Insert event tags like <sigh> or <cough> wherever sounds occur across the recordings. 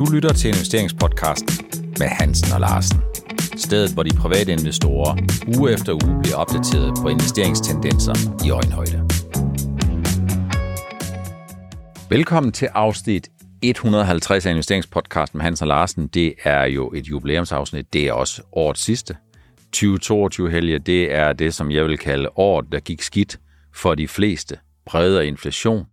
Du lytter til investeringspodcasten med Hansen og Larsen. Stedet, hvor de private investorer uge efter uge bliver opdateret på investeringstendenser i øjenhøjde. Velkommen til afsnit 150 af investeringspodcasten med Hansen og Larsen. Det er jo et jubilæumsafsnit. Det er også årets sidste. 2022 helge, det er det, som jeg vil kalde året, der gik skidt for de fleste. Præget af inflation,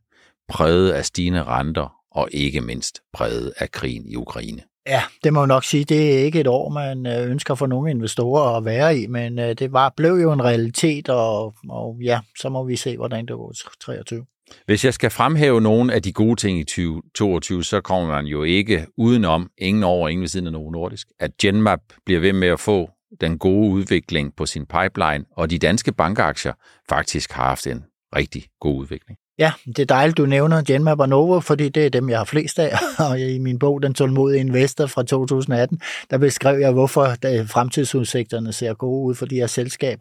præget af stigende renter og ikke mindst præget af krigen i Ukraine. Ja, det må jeg nok sige. Det er ikke et år, man øh, ønsker for nogle investorer at være i, men øh, det var, blev jo en realitet, og, og ja, så må vi se, hvordan det går 23. Hvis jeg skal fremhæve nogle af de gode ting i 2022, så kommer man jo ikke udenom, ingen over, ingen ved siden af Novo Nordisk, at Genmap bliver ved med at få den gode udvikling på sin pipeline, og de danske bankaktier faktisk har haft en rigtig god udvikling. Ja, det er dejligt, du nævner Genmap og Novo, fordi det er dem, jeg har flest af. <laughs> Og i min bog, Den tålmodige investor fra 2018, der beskrev jeg, hvorfor fremtidsudsigterne ser gode ud for de her selskab.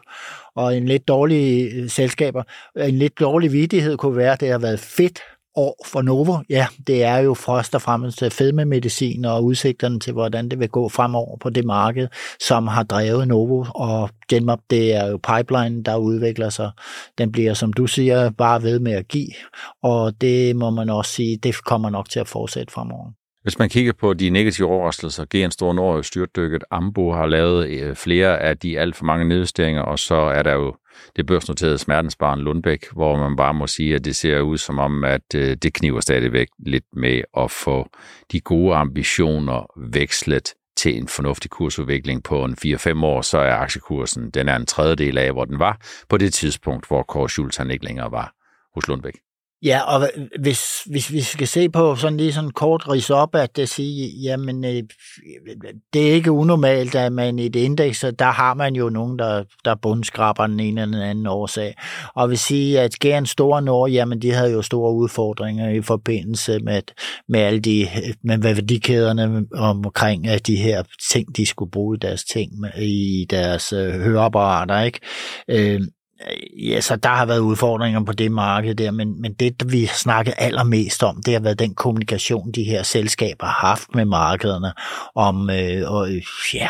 Og en lidt dårlig øh, selskaber, en lidt dårlig vidighed kunne være, at det har været fedt år for Novo, ja, det er jo først og fremmest øh, fedmemedicin og udsigterne til, hvordan det vil gå fremover på det marked, som har drevet Novo, og Genmap, det er jo pipeline, der udvikler sig. Den bliver, som du siger, bare ved med at give, og det må man også sige, det kommer nok til at fortsætte fremover. Hvis man kigger på de negative overraskelser, GN Store Nord styrtdykket, Ambo har lavet øh, flere af de alt for mange nedjusteringer, og så er der jo det børsnoterede smertensbarn Lundbæk, hvor man bare må sige, at det ser ud som om, at øh, det kniver stadigvæk lidt med at få de gode ambitioner vekslet til en fornuftig kursudvikling på en 4-5 år, så er aktiekursen, den er en tredjedel af, hvor den var på det tidspunkt, hvor Kåre Schultz ikke længere var hos Lundbæk. Ja, og hvis, hvis vi skal se på sådan lige sådan kort ris op, at det siger, jamen, øh, det er ikke unormalt, at man i et indeks, der har man jo nogen, der, der bundskraber den ene eller den anden årsag. Og vil sige, at Gern Store Nord, jamen, de havde jo store udfordringer i forbindelse med, med alle de, med værdikæderne omkring at de her ting, de skulle bruge deres ting i deres øh, høreapparater, ikke? Øh, Ja, så der har været udfordringer på det marked der, men, men det, vi har snakket allermest om, det har været den kommunikation, de her selskaber har haft med markederne, om, øh, og ja,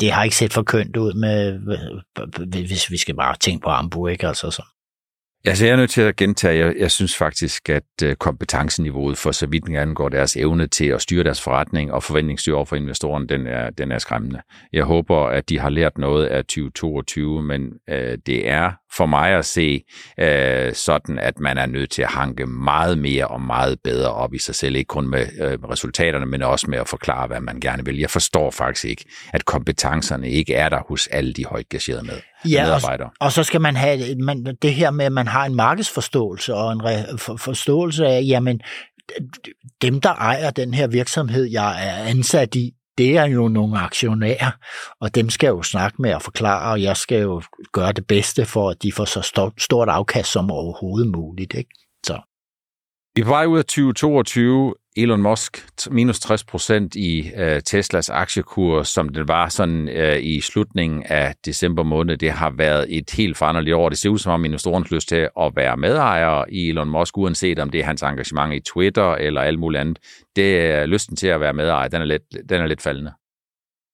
det har ikke set for kønt ud med, hvis vi skal bare tænke på Ambu, ikke? Altså, så. Altså, jeg er nødt til at gentage, jeg, jeg synes faktisk, at øh, kompetenceniveauet for så vidt angår deres evne til at styre deres forretning og forventningsstyre over for investoren, den er, den er skræmmende. Jeg håber, at de har lært noget af 2022, men øh, det er for mig at se øh, sådan, at man er nødt til at hanke meget mere og meget bedre op i sig selv, ikke kun med øh, resultaterne, men også med at forklare, hvad man gerne vil. Jeg forstår faktisk ikke, at kompetencerne ikke er der hos alle de højt engagerede med ja, medarbejdere. Og, og så skal man have man, det her med, at man har en markedsforståelse og en re, for, forståelse af, jamen, dem, der ejer den her virksomhed, jeg er ansat i, det er jo nogle aktionærer, og dem skal jeg jo snakke med og forklare, og jeg skal jo gøre det bedste for, at de får så stort, afkast som overhovedet muligt. Ikke? Så. I vej ud af 2022 Elon Musk minus 60 procent i øh, Teslas aktiekurs, som den var sådan øh, i slutningen af december måned. Det har været et helt foranderligt år. Det ser ud som om investorerne lyst til at være medejer i Elon Musk, uanset om det er hans engagement i Twitter eller alt muligt andet. Det er lysten til at være medejer, den er lidt, den er lidt faldende.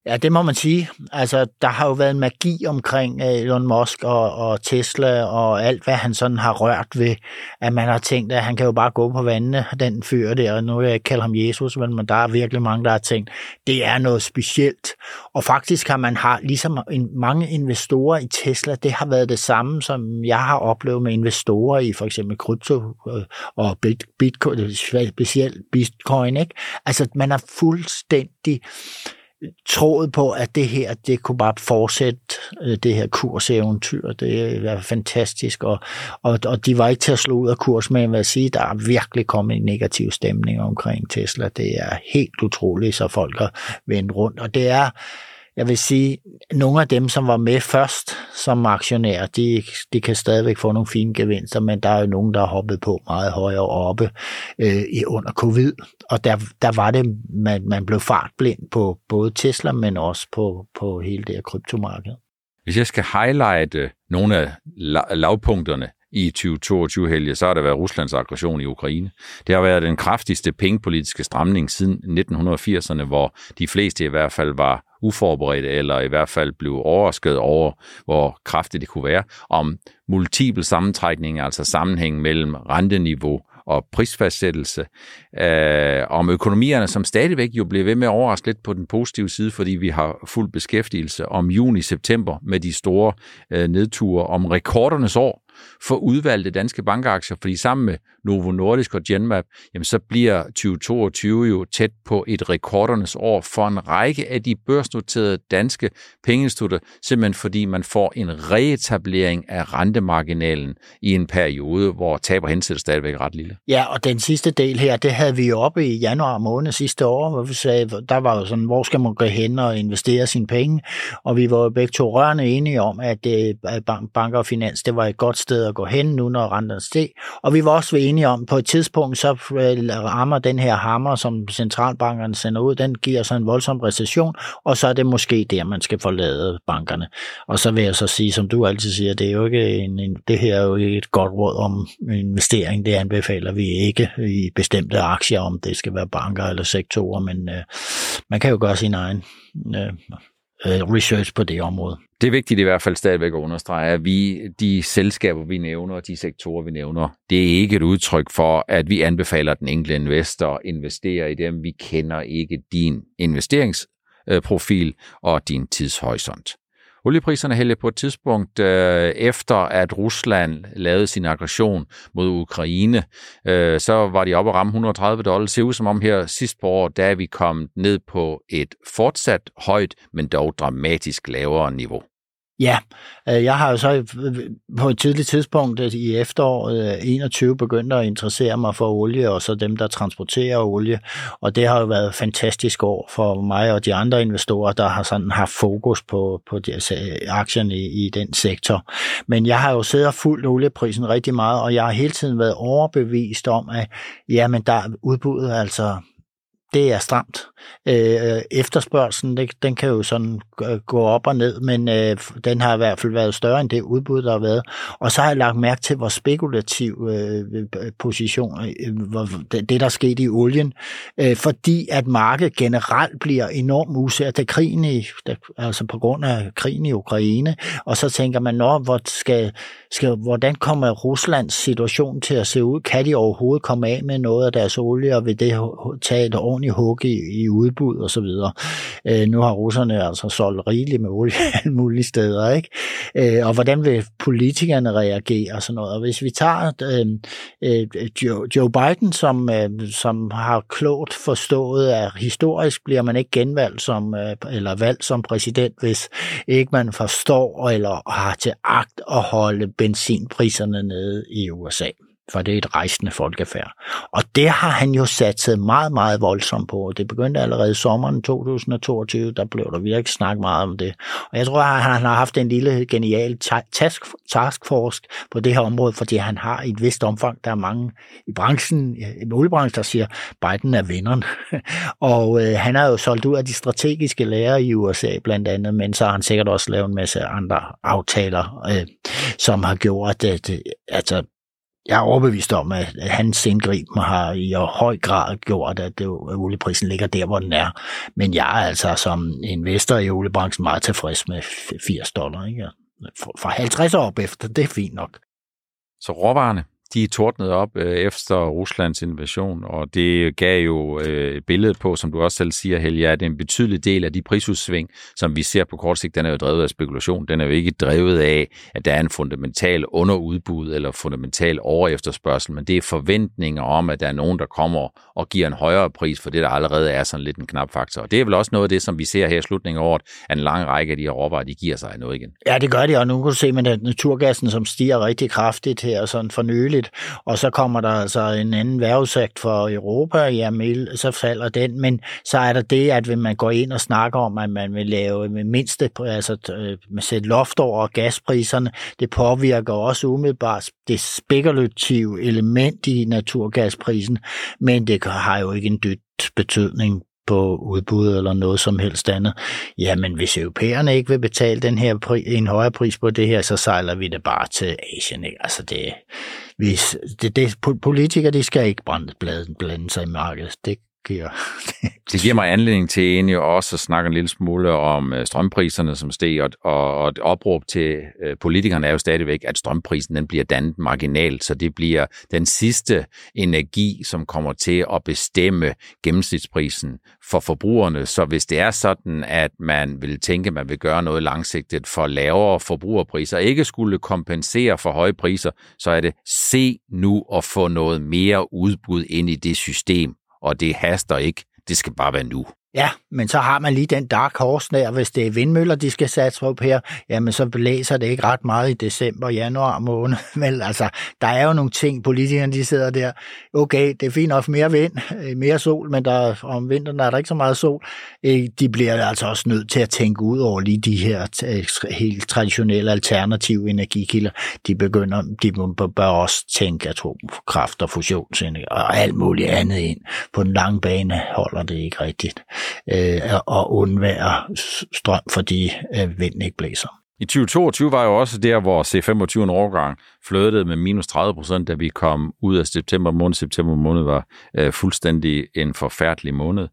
Ja, det må man sige. Altså, der har jo været en magi omkring øh, Elon Musk og, og Tesla og alt, hvad han sådan har rørt ved, at man har tænkt, at han kan jo bare gå på vandene, den fyr der, og nu vil jeg ikke kalde ham Jesus, men der er virkelig mange, der har tænkt, det er noget specielt. Og faktisk har man har, ligesom mange investorer i Tesla, det har været det samme, som jeg har oplevet med investorer i for eksempel krypto øh, og bitcoin, specielt bitcoin, ikke? Altså, man er fuldstændig troet på, at det her, det kunne bare fortsætte øh, det her kurseventyr. Det er fantastisk, og, og, og de var ikke til at slå ud af kurs, men jeg vil sige, der er virkelig kommet en negativ stemning omkring Tesla. Det er helt utroligt, så folk har vendt rundt, og det er jeg vil sige, nogle af dem, som var med først som aktionærer, de, de kan stadigvæk få nogle fine gevinster, men der er jo nogen, der har hoppet på meget højere oppe øh, under covid, og der, der var det, man, man blev fartblind på både Tesla, men også på, på hele det her kryptomarked. Hvis jeg skal highlighte nogle af lavpunkterne i 2022-helge, så har der været Ruslands aggression i Ukraine. Det har været den kraftigste pengepolitiske stramning siden 1980'erne, hvor de fleste i hvert fald var uforberedte, eller i hvert fald blev overrasket over, hvor kraftigt det kunne være, om multiple sammentrækninger, altså sammenhæng mellem renteniveau og prisfastsættelse, øh, om økonomierne, som stadigvæk jo blev ved med at overraske lidt på den positive side, fordi vi har fuld beskæftigelse om juni-september med de store øh, nedture, om rekordernes år, for udvalgte danske bankaktier, fordi sammen med Novo Nordisk og Genmap, jamen så bliver 2022 jo tæt på et rekordernes år for en række af de børsnoterede danske pengeinstitutter, simpelthen fordi man får en reetablering af rentemarginalen i en periode, hvor tab og hensæt stadigvæk er ret lille. Ja, og den sidste del her, det havde vi jo oppe i januar måned sidste år, hvor vi sagde, der var jo sådan, hvor skal man gå hen og investere sine penge, og vi var jo begge to rørende enige om, at øh, banker og finans, det var et godt sted at gå hen nu, når renterne steg. Og vi var også enige om, på et tidspunkt, så øh, rammer den her hammer, som centralbankerne sender ud, den giver så en voldsom recession, og så er det måske der, man skal forlade bankerne. Og så vil jeg så sige, som du altid siger, det er jo ikke en, en, det her er jo ikke et godt råd om investering, det anbefaler vi ikke i bestemte aktier, om det skal være banker eller sektorer, men øh, man kan jo gøre sin egen øh, øh Øh, research på det område. Det er vigtigt i hvert fald stadigvæk at understrege, at vi, de selskaber, vi nævner, de sektorer, vi nævner, det er ikke et udtryk for, at vi anbefaler den enkelte investor at investere i dem. Vi kender ikke din investeringsprofil øh, og din tidshorisont. Oliepriserne hældte på et tidspunkt øh, efter, at Rusland lavede sin aggression mod Ukraine, øh, så var de oppe at ramme 130 dollars. Det ser ud som om her sidst på år, der er vi kommet ned på et fortsat højt, men dog dramatisk lavere niveau. Ja, øh, jeg har jo så øh, på et tidligt tidspunkt øh, i efteråret 21 begyndt at interessere mig for olie, og så dem, der transporterer olie. Og det har jo været et fantastisk år for mig og de andre investorer, der har sådan haft fokus på, på de, altså, aktierne i, i den sektor. Men jeg har jo siddet og fulgt olieprisen rigtig meget, og jeg har hele tiden været overbevist om, at jamen, der udbuddet altså det er stramt. Øh, efterspørgselen, det, den kan jo sådan gå op og ned, men øh, den har i hvert fald været større end det udbud, der har været. Og så har jeg lagt mærke til, hvor spekulativ øh, position, øh, hvor, det, det der skete i olien, øh, fordi at markedet generelt bliver enormt usikkert af krigen i, altså på grund af krigen i Ukraine, og så tænker man, Nå, hvor skal, skal, hvordan kommer Ruslands situation til at se ud? Kan de overhovedet komme af med noget af deres olie, og vil det tage et ordentligt hug i, i udbud og så videre. Øh, nu har russerne altså solgt rigeligt med olie <laughs> alle mulige steder, ikke? Øh, og hvordan vil politikerne reagere og sådan noget? Og hvis vi tager øh, øh, Joe, Joe Biden, som, øh, som har klogt forstået, at historisk bliver man ikke genvalgt som, øh, eller valgt som præsident, hvis ikke man forstår eller har til agt at holde benzinpriserne nede i USA for det er et rejsende folkefærd. Og det har han jo satset meget, meget voldsomt på. Det begyndte allerede i sommeren 2022, der blev der virkelig snakket meget om det. Og jeg tror, at han har haft en lille genial task, taskforce på det her område, fordi han har i et vist omfang, der er mange i branchen, i oliebranchen, der siger, Biden er vinderen. <laughs> og øh, han har jo solgt ud af de strategiske lærer i USA blandt andet, men så har han sikkert også lavet en masse andre aftaler, øh, som har gjort, at øh, altså, jeg er overbevist om, at hans indgriben har i høj grad gjort, at, det, at olieprisen ligger der, hvor den er. Men jeg er altså som investor i oliebranchen meget tilfreds med 80 dollar. Ikke? Altså, for 50 år op efter, det er fint nok. Så råvarerne, de tordnede op øh, efter Ruslands invasion, og det gav jo øh, et billede på, som du også selv siger, Helge, at en betydelig del af de prisudsving, som vi ser på kort sigt, den er jo drevet af spekulation. Den er jo ikke drevet af, at der er en fundamental underudbud eller fundamental overefterspørgsel, men det er forventninger om, at der er nogen, der kommer og giver en højere pris for det, der allerede er sådan lidt en knap faktor. Og det er vel også noget af det, som vi ser her i slutningen af året, at en lang række af de her råvarer, de giver sig noget igen. Ja, det gør de, og nu kan du se med naturgassen, som stiger rigtig kraftigt her sådan for nylig, muligt. Og så kommer der altså en anden værvesagt for Europa, jamen, så falder den. Men så er der det, at hvis man går ind og snakker om, at man vil lave med mindste, altså øh, med sætter loft over gaspriserne, det påvirker også umiddelbart det spekulative element i naturgasprisen, men det har jo ikke en dyt betydning på udbud eller noget som helst andet. Jamen, hvis europæerne ikke vil betale den her pri- en højere pris på det her, så sejler vi det bare til Asien. Ikke? Altså, det, hvis, det, det, politikere, de skal ikke brænde blande sig i markedet. Det giver. <laughs> det giver mig anledning til egentlig også at snakke en lille smule om øh, strømpriserne, som steg, og, og, og et opråb til øh, politikerne er jo stadigvæk, at strømprisen den bliver dannet marginalt, så det bliver den sidste energi, som kommer til at bestemme gennemsnitsprisen for forbrugerne. Så hvis det er sådan, at man vil tænke, at man vil gøre noget langsigtet for lavere forbrugerpriser, ikke skulle kompensere for høje priser, så er det se nu at få noget mere udbud ind i det system, og det haster ikke. Det skal bare være nu. Ja, men så har man lige den dark horse der, hvis det er vindmøller, de skal satse på her, jamen så blæser det ikke ret meget i december, januar måned. <laughs> Men altså, der er jo nogle ting, politikerne de sidder der, okay, det er fint nok mere vind, øh, mere sol, men der, om vinteren er der ikke så meget sol. Øh, de bliver altså også nødt til at tænke ud over lige de her øh, helt traditionelle alternative energikilder. De begynder, de bør også tænke atomkraft og fusionsenergi og alt muligt andet ind. På den lange bane holder det ikke rigtigt øh, og undvære strøm, fordi øh, vinden ikke blæser. I 2022 var jo også der, hvor C25 årgang fløtede med minus 30 procent, da vi kom ud af september måned. September måned var øh, fuldstændig en forfærdelig måned.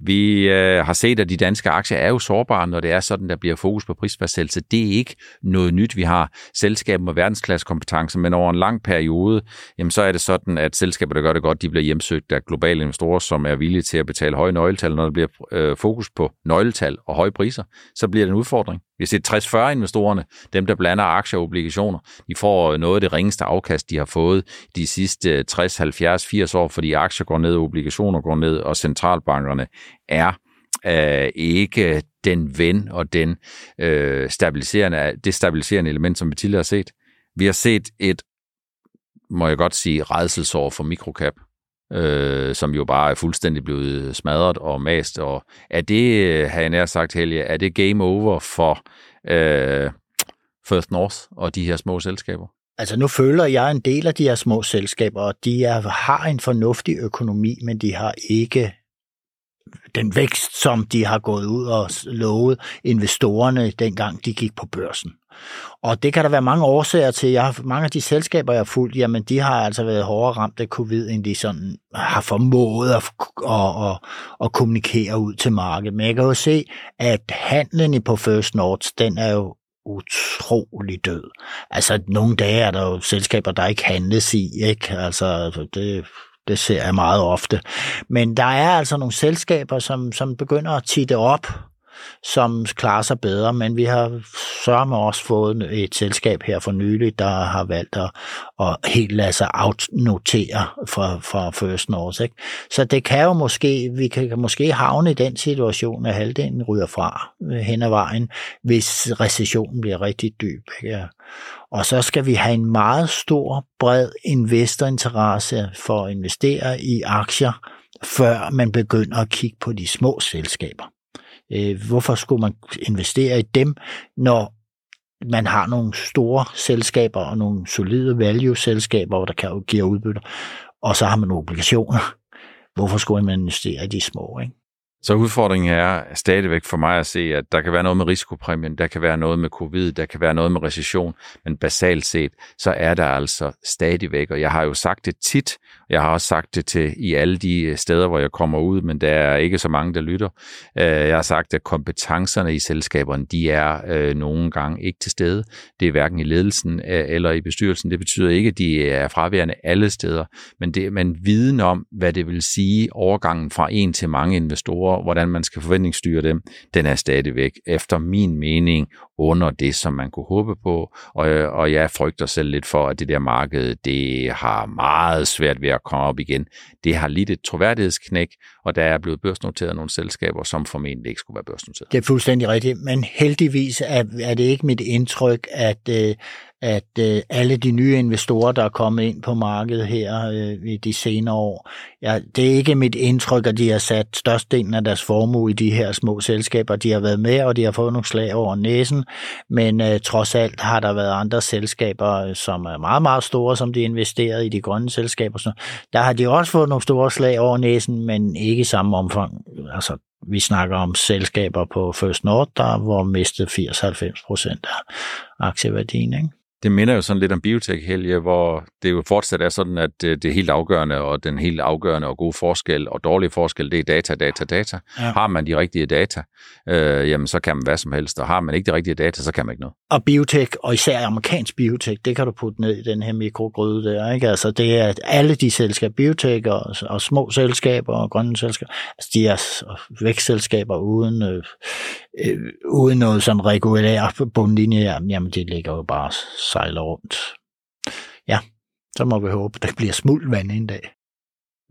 Vi øh, har set, at de danske aktier er jo sårbare, når det er sådan, der bliver fokus på prisfastsættelse. Det er ikke noget nyt. Vi har selskaber med verdensklassekompetencer, men over en lang periode, jamen, så er det sådan, at selskaber, der gør det godt, de bliver hjemsøgt af globale investorer, som er villige til at betale høje nøgletal. Når der bliver øh, fokus på nøgletal og høje priser, så bliver det en udfordring. Vi har set 60-40 investorerne, dem der blander aktier og obligationer, de får øh, noget af det ringeste afkast, de har fået de sidste 60, 70, 80 år, fordi aktier går ned, obligationer går ned, og centralbankerne er øh, ikke den ven og den øh, stabiliserende, det stabiliserende element, som vi tidligere har set. Vi har set et, må jeg godt sige, redselsår for mikrokap, øh, som jo bare er fuldstændig blevet smadret og mast. Og er det, har jeg nær sagt, Helge, er det game over for øh, First North og de her små selskaber? Altså nu føler jeg en del af de her små selskaber, og de er, har en fornuftig økonomi, men de har ikke den vækst, som de har gået ud og lovet investorerne, dengang de gik på børsen. Og det kan der være mange årsager til. Jeg har, mange af de selskaber, jeg har fulgt, jamen de har altså været hårdere ramt af covid, end de sådan har formået at, at, at, at kommunikere ud til markedet. Men jeg kan jo se, at handlen på First North, den er jo utrolig død. Altså, nogle dage er der jo selskaber, der ikke handles i, ikke? Altså, det, det ser jeg meget ofte. Men der er altså nogle selskaber, som, som begynder at titte op, som klarer sig bedre, men vi har sørme også fået et selskab her for nylig, der har valgt at, at helt lade sig outnotere for, for First North. Ikke? Så det kan jo måske, vi kan måske havne i den situation, at halvdelen ryger fra øh, hen ad vejen, hvis recessionen bliver rigtig dyb. Ikke? Og så skal vi have en meget stor, bred investorinteresse for at investere i aktier, før man begynder at kigge på de små selskaber. Øh, hvorfor skulle man investere i dem, når man har nogle store selskaber og nogle solide value-selskaber, der kan give udbytter, og så har man obligationer. Hvorfor skulle man investere i de små? Ikke? Så udfordringen er stadigvæk for mig at se, at der kan være noget med risikopræmien, der kan være noget med covid, der kan være noget med recession, men basalt set, så er der altså stadigvæk, og jeg har jo sagt det tit, jeg har også sagt det til i alle de øh, steder, hvor jeg kommer ud, men der er ikke så mange, der lytter. Øh, jeg har sagt, at kompetencerne i selskaberne, de er øh, nogle gange ikke til stede. Det er hverken i ledelsen eller i bestyrelsen. Det betyder ikke, at de er fraværende alle steder, men det man viden om, hvad det vil sige overgangen fra en til mange investorer, hvordan man skal forventningsstyre dem, den er stadigvæk efter min mening under det, som man kunne håbe på, og, og jeg frygter selv lidt for, at det der marked, det har meget svært ved at komme op igen. Det har lidt et troværdighedsknæk, og der er blevet børsnoteret nogle selskaber, som formentlig ikke skulle være børsnoteret. Det er fuldstændig rigtigt, men heldigvis er, er det ikke mit indtryk, at, øh, at øh, alle de nye investorer, der er kommet ind på markedet her øh, i de senere år, ja, det er ikke mit indtryk, at de har sat størstedelen af deres formue i de her små selskaber. De har været med, og de har fået nogle slag over næsen, men øh, trods alt har der været andre selskaber, øh, som er meget, meget store, som de investerede i de grønne selskaber. Så der har de også fået nogle store slag over næsen, men ikke i samme omfang altså, vi snakker om selskaber på First North, der hvor mistet 80-90 procent af aktieværdien. Ikke? Det minder jo sådan lidt om biotech, Helge, hvor det jo fortsat er sådan, at det er helt afgørende, og den helt afgørende og gode forskel og dårlige forskel, det er data, data, data. Ja. Har man de rigtige data, øh, jamen så kan man hvad som helst, og har man ikke de rigtige data, så kan man ikke noget. Og biotech, og især amerikansk biotech, det kan du putte ned i den her mikrogryde der, ikke? Altså det er alle de selskaber, biotech og, og små selskaber og grønne selskaber, altså de er vækstselskaber uden, øh, øh, uden noget sådan regulær bundlinje, jamen de ligger jo bare sejler rundt. Ja, så må vi håbe, der bliver smuld vand en dag.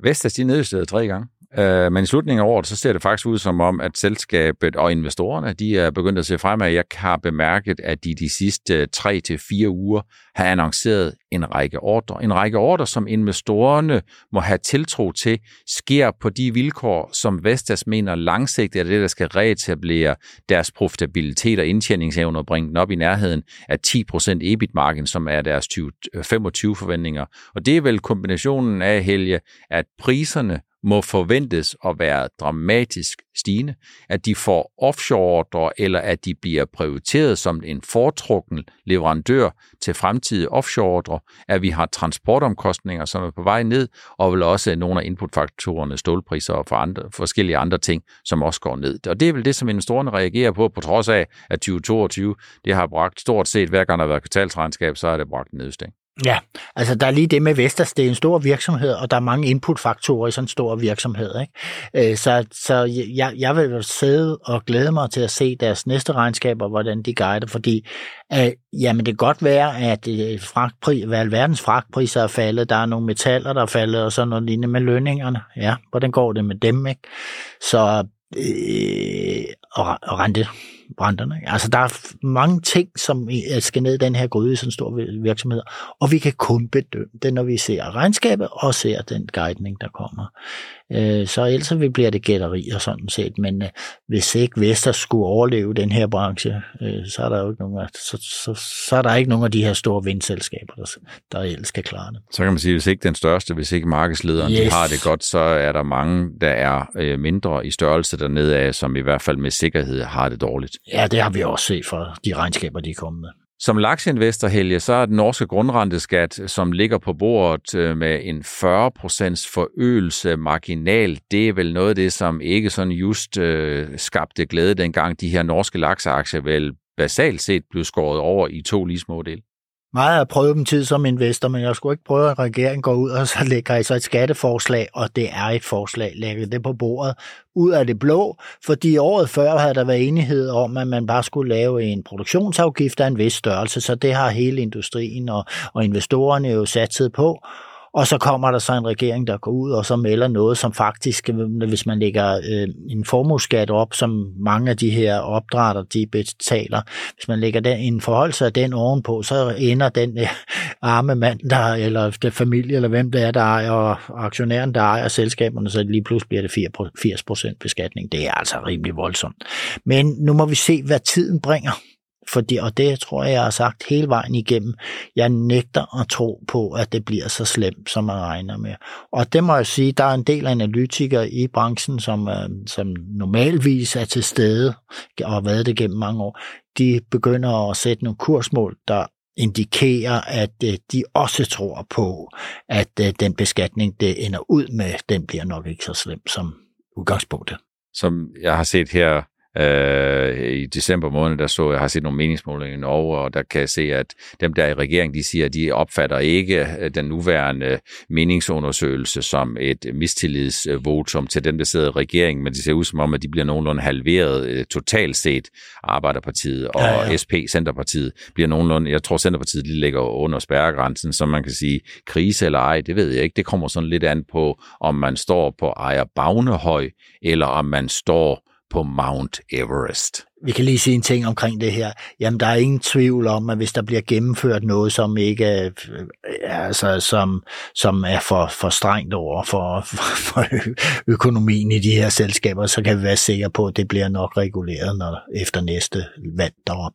Vestas, de nedjusterede tre gange. Øh, men i slutningen af året, så ser det faktisk ud som om, at selskabet og investorerne, de er begyndt at se fremad. Jeg har bemærket, at de de sidste øh, 3 til fire uger har annonceret en række ordre. En række ordre, som investorerne må have tiltro til, sker på de vilkår, som Vestas mener langsigtet er det, der skal reetablere deres profitabilitet og indtjeningsevne og bringe den op i nærheden af 10% EBIT-marken, som er deres 2025 øh, forventninger. Og det er vel kombinationen af, Helge, at priserne må forventes at være dramatisk stigende, at de får offshore-ordre, eller at de bliver prioriteret som en foretrukken leverandør til fremtidige offshore-ordre, at vi har transportomkostninger, som er på vej ned, og vel også nogle af inputfaktorerne, stålpriser og for andre, forskellige andre ting, som også går ned. Og det er vel det, som investorerne reagerer på, på trods af, at 2022 det har bragt stort set, hver gang der har været kvartalsregnskab, så har det bragt en nedstæng. Ja, altså der er lige det med Vestas, det er en stor virksomhed, og der er mange inputfaktorer i sådan en stor virksomhed. Ikke? Øh, så, så jeg, jeg vil sidde og glæde mig til at se deres næste regnskaber, hvordan de guider, fordi øh, jamen det kan godt være, at øh, fragtpris, hvad fragtpriser er faldet, der er nogle metaller, der er faldet, og sådan noget lignende med lønningerne. Ja, hvordan går det med dem? Ikke? Så øh, og, og rente, brænderne. Altså, der er mange ting, som skal ned i den her gryde i sådan en stor virksomhed, og vi kan kun bedømme det, når vi ser regnskabet og ser den guidning, der kommer. Øh, så ellers bliver det gætteri og sådan set, men øh, hvis ikke Vestas skulle overleve den her branche, øh, så er der jo ikke nogen, så, så, så er der ikke nogen af de her store vindselskaber, der, der ellers skal klare det. Så kan man sige, hvis ikke den største, hvis ikke markedslederen yes. de har det godt, så er der mange, der er mindre i størrelse dernede af, som i hvert fald med sikkerhed har det dårligt. Ja, det har vi også set fra de regnskaber, de er kommet med. Som laksinvestor, Helge, så er den norske grundrenteskat, som ligger på bordet øh, med en 40% forøgelse marginal, det er vel noget af det, som ikke sådan just øh, skabte glæde, dengang de her norske lakseaktier vel basalt set blev skåret over i to lige små dele. Meget har prøve dem tid som investor, men jeg skulle ikke prøve, at regeringen går ud og så lægger I så et skatteforslag, og det er et forslag, lægger det på bordet ud af det blå, fordi året før havde der været enighed om, at man bare skulle lave en produktionsafgift af en vis størrelse, så det har hele industrien og, og investorerne jo satset på. Og så kommer der så en regering, der går ud og så melder noget, som faktisk, øh, hvis man lægger øh, en formueskat op, som mange af de her opdrætter, de betaler, hvis man lægger den, en forholdelse af den ovenpå, så ender den øh, arme mand, der, eller det familie, eller hvem det er, der ejer, og aktionæren, der ejer selskaberne, så lige pludselig bliver det 80% beskatning. Det er altså rimelig voldsomt. Men nu må vi se, hvad tiden bringer. Fordi, og det tror jeg, jeg har sagt hele vejen igennem. Jeg nægter at tro på, at det bliver så slemt, som man regner med. Og det må jeg sige, der er en del analytikere i branchen, som, øh, som normalvis er til stede og har været det gennem mange år. De begynder at sætte nogle kursmål, der indikerer, at øh, de også tror på, at øh, den beskatning, det ender ud med, den bliver nok ikke så slem som udgangspunktet. Som jeg har set her Øh, I december måned, der så jeg har set nogle meningsmålinger i Norge, og der kan jeg se, at dem der i regeringen, de siger, at de opfatter ikke øh, den nuværende meningsundersøgelse som et mistillidsvotum til den, der sidder i regeringen, men det ser ud som om, at de bliver nogenlunde halveret øh, totalt set. Arbejderpartiet og ja, ja. SP, Centerpartiet, bliver nogenlunde, jeg tror Centerpartiet de ligger under spærregrænsen, så man kan sige, krise eller ej, det ved jeg ikke. Det kommer sådan lidt an på, om man står på ejer Bagnehøj, eller om man står på Mount Everest. Vi kan lige sige en ting omkring det her. Jamen, der er ingen tvivl om, at hvis der bliver gennemført noget, som ikke er, altså, som, som er for, for strengt over for, for, for økonomien i de her selskaber, så kan vi være sikre på, at det bliver nok reguleret når, efter næste valg derop.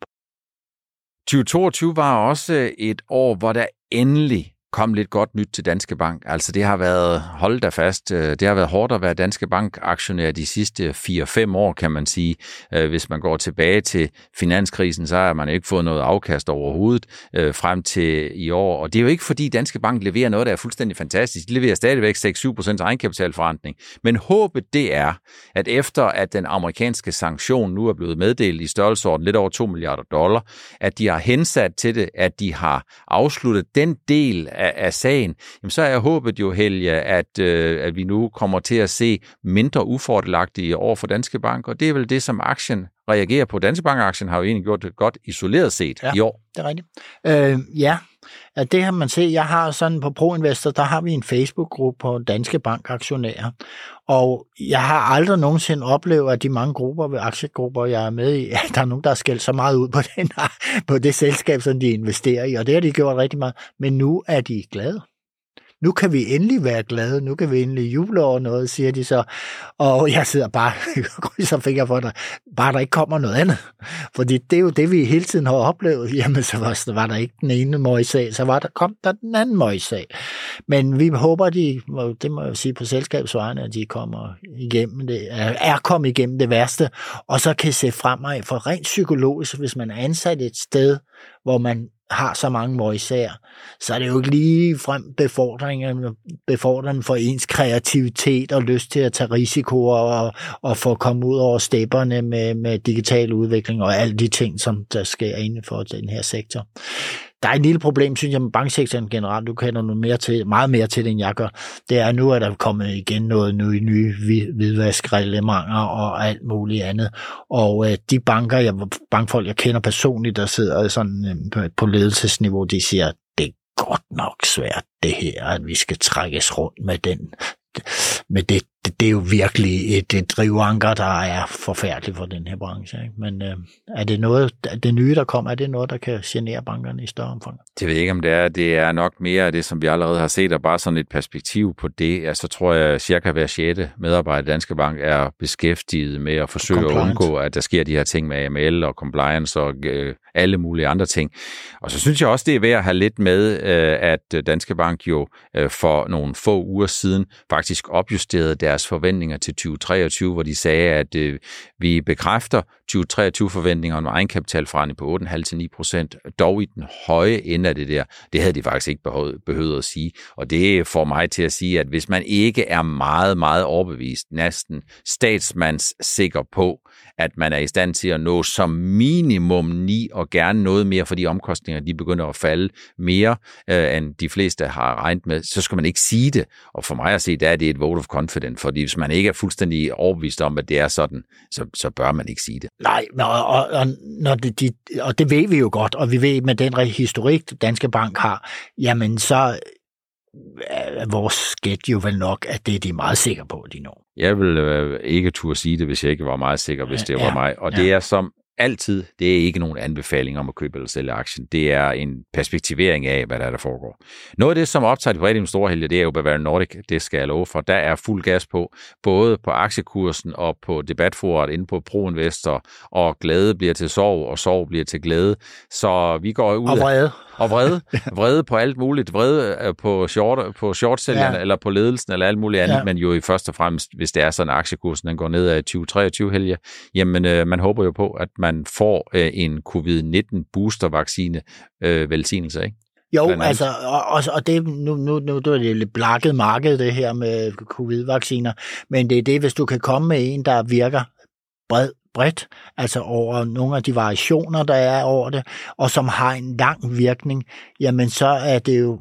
2022 var også et år, hvor der endelig kom lidt godt nyt til Danske Bank. Altså det har været, hold da fast, øh, det har været hårdt at være Danske Bank-aktionær de sidste 4-5 år, kan man sige. Øh, hvis man går tilbage til finanskrisen, så har man ikke fået noget afkast overhovedet øh, frem til i år. Og det er jo ikke fordi Danske Bank leverer noget, der er fuldstændig fantastisk. De leverer stadigvæk 6-7% egenkapitalforrentning. Men håbet det er, at efter at den amerikanske sanktion nu er blevet meddelt i størrelsesorden lidt over 2 milliarder dollar, at de har hensat til det, at de har afsluttet den del af, af sagen, jamen så er håbet jo, Helge, at, øh, at vi nu kommer til at se mindre ufordelagtige over for Danske Bank, og det er vel det, som aktien reagerer på. Danske Bank-aktien har jo egentlig gjort det godt isoleret set ja, i år. det er rigtigt. Øh, ja, at det har man set. Jeg har sådan på ProInvestor, der har vi en Facebook-gruppe på Danske Bank-aktionærer, og jeg har aldrig nogensinde oplevet, at de mange grupper ved aktiegrupper, jeg er med i, <laughs> at der er nogen, der har skældt så meget ud på, den, på det selskab, som de investerer i, og det har de gjort rigtig meget. Men nu er de glade nu kan vi endelig være glade, nu kan vi endelig juble over noget, siger de så. Og jeg sidder bare <laughs> krydser fingre for dig, bare der ikke kommer noget andet. Fordi det er jo det, vi hele tiden har oplevet. <laughs> Jamen, så var, var der ikke den ene møjsag, så var der, kom der den anden møjsag. Men vi håber, de, det må jeg sige på selskabsvejene, at de kommer igennem det, er kommet igennem det værste, og så kan se fremad. For rent psykologisk, hvis man er ansat et sted, hvor man har så mange møgsager, så er det jo ikke lige frem befordringen, befordringen for ens kreativitet og lyst til at tage risikoer og, og få komme ud over stepperne med, med digital udvikling og alle de ting, som der sker inden for den her sektor. Der er et lille problem, synes jeg, med banksektoren generelt. Du kender noget mere til, meget mere til det, end jeg gør. Det er nu, at der er kommet igen noget nye, nye hvidvaskreglementer og alt muligt andet. Og øh, de banker, jeg, bankfolk, jeg kender personligt, der sidder sådan øh, på ledelsesniveau, de siger, det er godt nok svært det her, at vi skal trækkes rundt med den med det, det, det er jo virkelig et, et drivanker, der er forfærdeligt for den her branche. Ikke? Men øh, er det noget, det nye, der kommer, er det noget, der kan genere bankerne i større omfang? Det ved jeg ikke, om det er. Det er nok mere af det, som vi allerede har set, og bare sådan et perspektiv på det. Altså, så tror jeg, at cirka hver sjette medarbejder i Danske Bank er beskæftiget med at forsøge at undgå, at der sker de her ting med AML og compliance og øh, alle mulige andre ting. Og så synes jeg også, det er værd at have lidt med, øh, at øh, Danske Bank jo øh, for nogle få uger siden faktisk opjusterede deres forventninger til 2023, hvor de sagde, at vi bekræfter 2023-forventninger om egenkapitalforretning på 8,5-9 procent, dog i den høje ende af det der. Det havde de faktisk ikke behøvet, behøvet at sige. Og det får mig til at sige, at hvis man ikke er meget, meget overbevist, næsten statsmands sikker på, at man er i stand til at nå som minimum 9 og gerne noget mere, fordi omkostninger de begynder at falde mere, øh, end de fleste har regnet med, så skal man ikke sige det. Og for mig at se, der er det et vote of confidence, fordi hvis man ikke er fuldstændig overbevist om, at det er sådan, så, så bør man ikke sige det. Nej, og, og, og, når det, de, og det ved vi jo godt, og vi ved med den historik, Danske Bank har, jamen så er vores skæt jo vel nok, at det er de meget sikre på, de når. Jeg vil øh, ikke turde sige det, hvis jeg ikke var meget sikker, hvis det ja, var mig. Og ja. det er som altid, det er ikke nogen anbefaling om at købe eller sælge aktien. Det er en perspektivering af, hvad der er, der foregår. Noget af det, som optager de private store helge, det er jo Bavarian Nordic, det skal jeg love for. Der er fuld gas på, både på aktiekursen og på debatforet inde på ProInvestor, og glæde bliver til sorg, og sorg bliver til glæde. Så vi går ud og vrede. Og vrede. <laughs> Vrede på alt muligt. Vrede øh, på, short, på shortsælgerne, ja. eller på ledelsen, eller alt muligt andet, ja. men jo i først og fremmest, hvis det er sådan, at aktiekursen den går ned af 2023 helge, jamen øh, man håber jo på, at man får øh, en covid-19 booster-vaccine øh, velsignelse, ikke? Jo, altså, og, og det, nu, nu, nu det er det lidt blakket marked, det her med covid-vacciner, men det er det, hvis du kan komme med en, der virker bred, bredt, altså over nogle af de variationer, der er over det, og som har en lang virkning, jamen så er det jo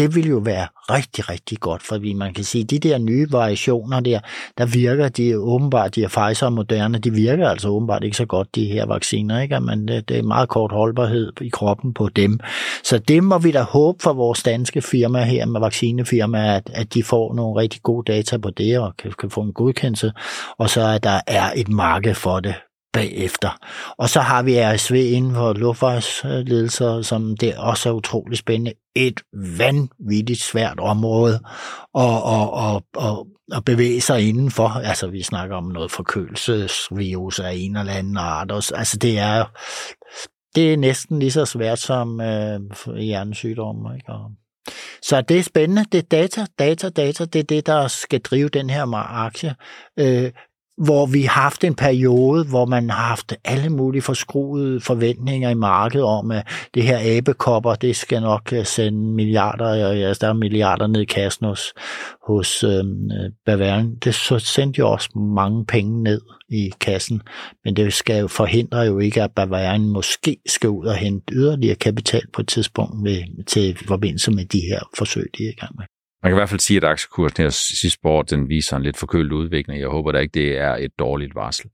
det vil jo være rigtig, rigtig godt, fordi man kan sige, at de der nye variationer der, der virker de åbenbart, de er Pfizer og Moderna, de virker altså åbenbart ikke så godt, de her vacciner, ikke? Men det, øh, det er meget kort holdbarhed i kroppen på dem. Så det må vi da håbe for vores danske firma her med vaccinefirma, at, at de får nogle rigtig gode data på det, og kan, kan få en godkendelse, og så at der er et marked for det bagefter. Og så har vi RSV inden for luftfartsledelser, som det også er utrolig spændende. Et vanvittigt svært område at, at, at, at, at bevæge sig indenfor. Altså vi snakker om noget forkølelsesvirus af en eller anden art. Altså det er, det er næsten lige så svært som øh, hjernesygdomme. Ikke? Og Så det er spændende. Det er data, data, data. Det er det, der skal drive den her aktie. Øh, hvor vi har haft en periode, hvor man har haft alle mulige forskruede forventninger i markedet om, at det her abekopper, det skal nok øh, sende milliarder, altså der er milliarder ned i kassen hos, hos øh, Bavarian. Det så sendte jo også mange penge ned i kassen, men det skal jo forhindre jo ikke, at Bavarian måske skal ud og hente yderligere kapital på et tidspunkt med, til forbindelse med de her forsøg, de er i gang med. Man kan i hvert fald sige, at aktiekursen her sidste år, den viser en lidt forkølet udvikling. Jeg håber da ikke, det er et dårligt varsel.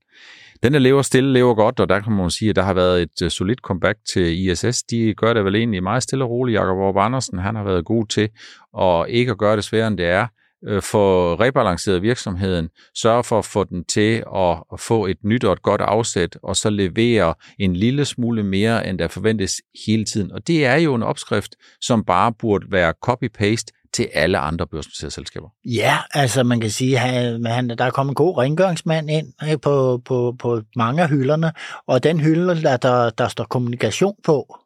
Den, der lever stille, lever godt, og der kan man sige, at der har været et øh, solidt comeback til ISS. De gør det vel egentlig meget stille og roligt. Jakob Aarhus Andersen, han har været god til og ikke at gøre det sværere, end det er øh, få rebalanceret virksomheden, sørge for at få den til at få et nyt og et godt afsæt, og så levere en lille smule mere, end der forventes hele tiden. Og det er jo en opskrift, som bare burde være copy-paste til alle andre børsnoterede selskaber. Ja, altså man kan sige, at han, der er kommet en god rengøringsmand ind øh, på, på, på mange af hylderne, og den hylde, der, der, der står kommunikation på,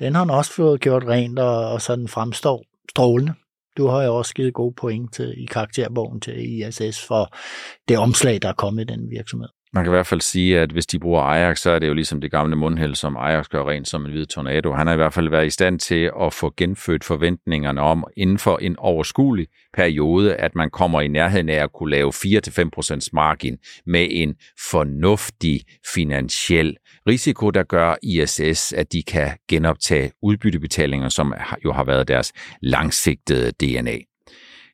den har han også fået gjort rent, og, og sådan fremstår strålende. Du har jo også givet gode point til, i karakterbogen til ISS for det omslag, der er kommet i den virksomhed. Man kan i hvert fald sige, at hvis de bruger Ajax, så er det jo ligesom det gamle mundhæld, som Ajax gør rent som en hvid tornado. Han har i hvert fald været i stand til at få genfødt forventningerne om inden for en overskuelig periode, at man kommer i nærheden af at kunne lave 4-5% margin med en fornuftig finansiel risiko, der gør ISS, at de kan genoptage udbyttebetalinger, som jo har været deres langsigtede DNA.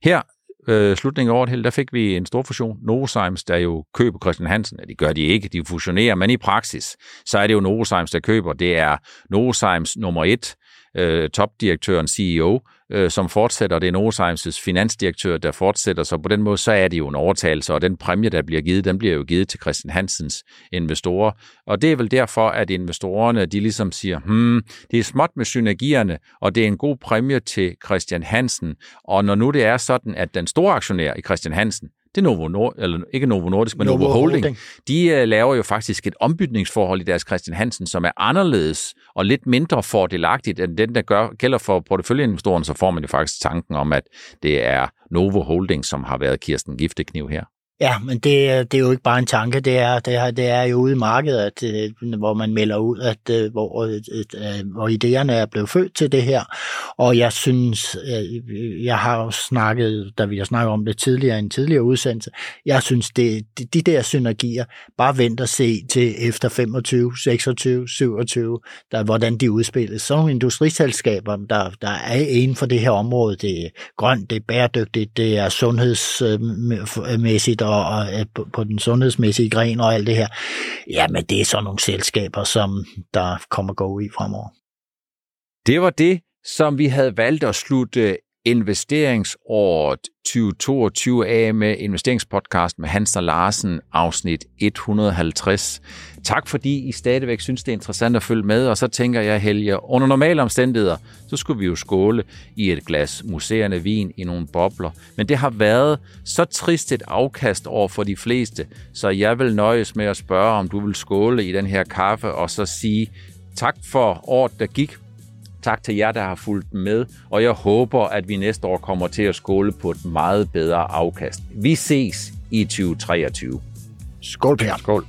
Her øh, slutningen af året, der fik vi en stor fusion. Novozymes, der jo køber Christian Hansen. Ja, de gør de ikke, de fusionerer, men i praksis, så er det jo Novozymes, der køber. Det er Novozymes nummer et, øh, topdirektøren, CEO, øh, som fortsætter. Det er Novozymes' finansdirektør, der fortsætter. Så på den måde, så er det jo en overtagelse, og den præmie, der bliver givet, den bliver jo givet til Christian Hansens investorer. Og det er vel derfor, at investorerne, de ligesom siger, hmm, det er småt med synergierne, og det er en god præmie til Christian Hansen. Og når nu det er sådan, at den store aktionær i Christian Hansen, det er Novo Nord, eller ikke Novo Nordisk, men Novo, Novo Holding. Holding. De uh, laver jo faktisk et ombytningsforhold i deres Christian Hansen, som er anderledes og lidt mindre fordelagtigt end den, der gør, gælder for porteføljeinvestoren, så får man jo faktisk tanken om, at det er Novo Holding, som har været Kirsten Giftekniv her. Ja, men det, det er jo ikke bare en tanke, det er, det er, det er jo ude i markedet, at, øh, hvor man melder ud, at øh, hvor, øh, at, hvor idéerne er blevet født til det her. Og jeg synes, jeg har jo snakket, da vi har snakket om det tidligere, en tidligere udsendelse, jeg synes, det, de der synergier, bare vent og se til efter 25, 26, 27, der, hvordan de udspilles. Sådan nogle industriselskaber, der, der er inden for det her område, det er grønt, det er bæredygtigt, det er sundhedsmæssigt og, og øh, på, på den sundhedsmæssige gren og alt det her, jamen det er sådan nogle selskaber, som der kommer gå i fremover. Det var det, som vi havde valgt at slutte investeringsåret 2022 af med investeringspodcast med Hans og Larsen, afsnit 150. Tak fordi I stadigvæk synes, det er interessant at følge med, og så tænker jeg, Helge, under normale omstændigheder, så skulle vi jo skåle i et glas museerne vin i nogle bobler. Men det har været så trist et afkast over for de fleste, så jeg vil nøjes med at spørge, om du vil skåle i den her kaffe, og så sige tak for året, der gik, Tak til jer, der har fulgt med, og jeg håber, at vi næste år kommer til at skåle på et meget bedre afkast. Vi ses i 2023. Skål, Per. Skål.